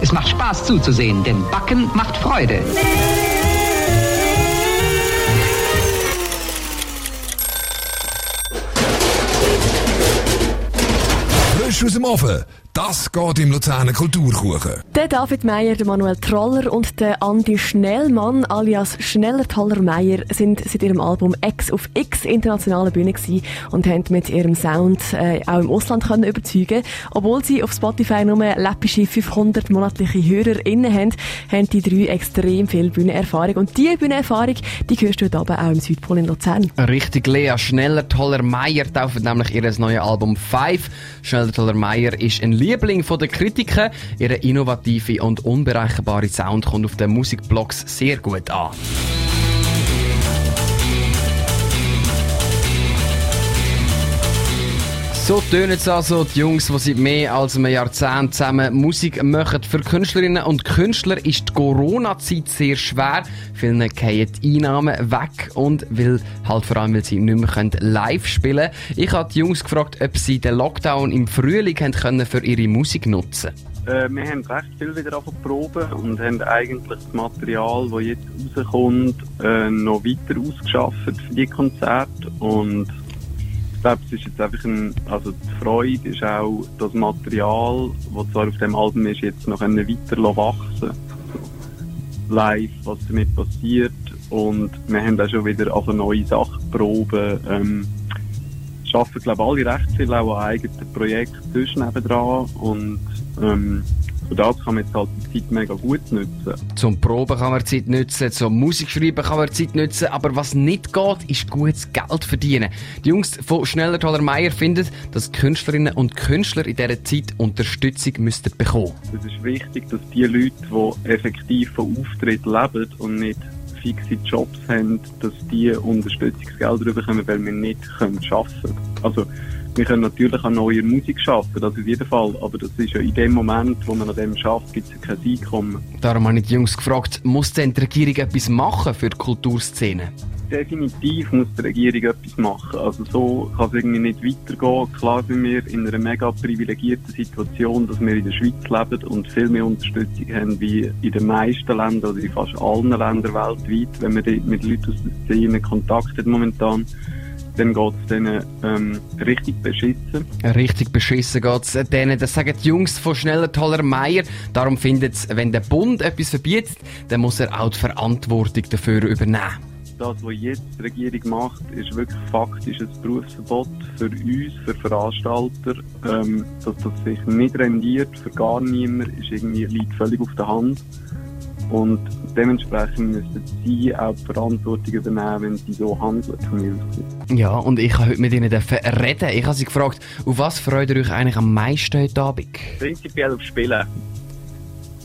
Es macht Spaß zuzusehen, denn Backen macht Freude. Frisch aus dem Ofen. Das geht im Luzerner Kulturkuchen. Der David Meyer, der Manuel Troller und der Andi Schnellmann alias Schneller Toller Meyer sind seit ihrem Album X auf X internationaler Bühne gewesen und haben mit ihrem Sound äh, auch im Ausland können überzeugen. Obwohl sie auf Spotify nur läppische 500 monatliche HörerInnen haben, haben die drei extrem viel Bühnenerfahrung. Und diese Bühnenerfahrung, die hörst du heute Abend auch im Südpol in Luzern. Richtig, Lea Schneller Toller Meyer tauft nämlich ihr neues Album 5. Schneller Toller Meyer ist ein Liebling der Kritiker. Ihre innovative und unberechenbare Sound kommt auf den Musikblogs sehr gut an. So tönen es also die Jungs, die seit mehr als einem Jahrzehnt zusammen Musik machen. Für Künstlerinnen und Künstler ist die Corona-Zeit sehr schwer. Vielen fallen die Einnahmen weg und weil halt vor allem, weil sie nicht mehr live spielen können. Ich habe die Jungs gefragt, ob sie den Lockdown im Frühling können für ihre Musik nutzen äh, wir haben recht viel wieder proben und haben eigentlich das Material, das jetzt rauskommt, äh, noch weiter ausgeschafft für die Konzerte und ich glaube, es ist jetzt einfach ein, also die Freude ist auch das Material, das zwar auf dem Album ist, jetzt noch weiter wachsen live, was damit passiert und wir haben auch schon wieder also neue Sachen proben. Ähm, arbeiten, glaube ich, alle recht viel auch an eigenen Projekten zwischen dran und ähm, für das kann man jetzt halt die Zeit mega gut nutzen. Zum Proben kann man Zeit nutzen, zum Musikschreiben kann man Zeit nutzen, aber was nicht geht, ist gutes Geld verdienen. Die Jungs von Schneller Toller Meier finden, dass Künstlerinnen und Künstler in dieser Zeit Unterstützung müssten bekommen. Es ist wichtig, dass die Leute, die effektiv von Auftritt leben und nicht fixe Jobs haben, dass die Unterstützungsgelder bekommen, weil wir nicht arbeiten können. Also, wir können natürlich an neuer Musik schaffen, das auf jeden Fall, aber das ist ja in dem Moment, wo man an dem schafft, gibt es ja kein Einkommen. Darum habe ich die Jungs gefragt, muss denn die Regierung etwas machen für die Kulturszene? Definitiv muss die Regierung etwas machen. Also so kann es irgendwie nicht weitergehen. Klar sind wir in einer mega privilegierten Situation, dass wir in der Schweiz leben und viel mehr Unterstützung haben wie in den meisten Ländern oder in fast allen Ländern weltweit. Wenn man mit Leuten aus der Szene Kontakt hat momentan, dann geht es denen ähm, richtig beschissen. Richtig beschissen geht es denen. Das sagen die Jungs von Schneller Toller Meier. Darum findet es, wenn der Bund etwas verbietet, dann muss er auch die Verantwortung dafür übernehmen. Das, was jetzt die Regierung macht, ist wirklich faktisch ein Berufsverbot für uns, für Veranstalter. Ähm, dass das sich nicht rendiert für gar niemand, ist irgendwie, liegt völlig auf der Hand. Und dementsprechend müssen sie auch die Verantwortung übernehmen, wenn sie so handeln Ja, und ich habe heute mit ihnen reden. Ich habe sie gefragt, auf was freut ihr euch eigentlich am meisten heute Abend? Prinzipiell auf Spielen.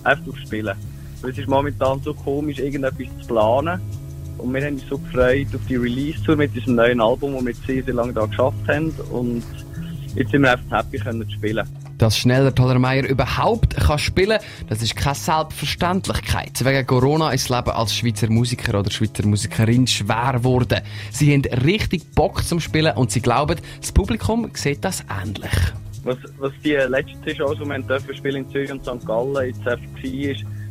Einfach auf Spielen. Weil es ist momentan so komisch, irgendetwas zu planen. Und wir haben uns so gefreut auf die Release-Tour mit diesem neuen Album, das wir sehr, sehr lange da geschafft haben. Und jetzt sind wir einfach happy, können zu spielen. Dass schneller Tollermeier überhaupt kann spielen das ist keine Selbstverständlichkeit. Wegen Corona ist das Leben als Schweizer Musiker oder Schweizer Musikerin schwer geworden. Sie haben richtig Bock zum Spielen und sie glauben, das Publikum sieht das ähnlich. Was, was die letzte Saison, die wir spielen in Zürich und St. Gallen jetzt war,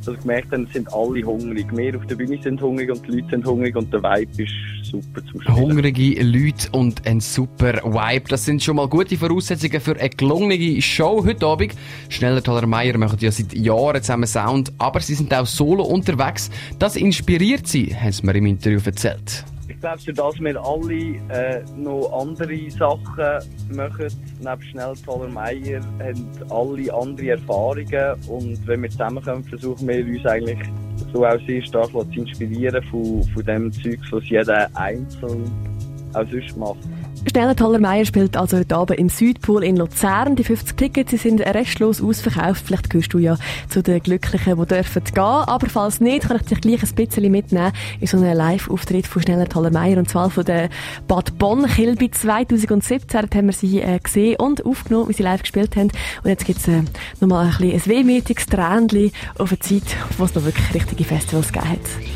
dass wir gemerkt haben, sind alle hungrig. Wir auf der Bühne sind hungrig und die Leute sind hungrig und der Vibe ist super zum Spielen. Hungrige Leute und ein super Vibe. Das sind schon mal gute Voraussetzungen für eine gelungene Show heute Abend. Schneller Toller Meier machen ja seit Jahren zusammen Sound, aber sie sind auch solo unterwegs. Das inspiriert sie, haben sie mir im Interview erzählt glaube, dass wir alle äh, noch andere Sachen machen, neben Schnell Toller Meier, haben alle andere Erfahrungen und wenn wir zusammenkommen, versuchen wir uns eigentlich so auch sehr stark zu inspirieren von, von dem Zeug, was jeder einzeln auch sonst macht. Stella Toller-Meyer spielt also heute Abend im Südpol in Luzern. Die 50 Tickets sind restlos ausverkauft. Vielleicht gehörst du ja zu den Glücklichen, die dürfen gehen. Aber falls nicht, kann ich dich gleich ein bisschen mitnehmen in so einen Live-Auftritt von Stella Toller-Meyer. Und zwar von der Bad Bonn Kilby 2017. Dort haben wir sie äh, gesehen und aufgenommen, wie sie live gespielt haben. Und jetzt gibt's äh, nochmal ein, bisschen ein wehmütiges Tränchen auf eine Zeit, wo es noch wirklich richtige Festivals gegeben hat.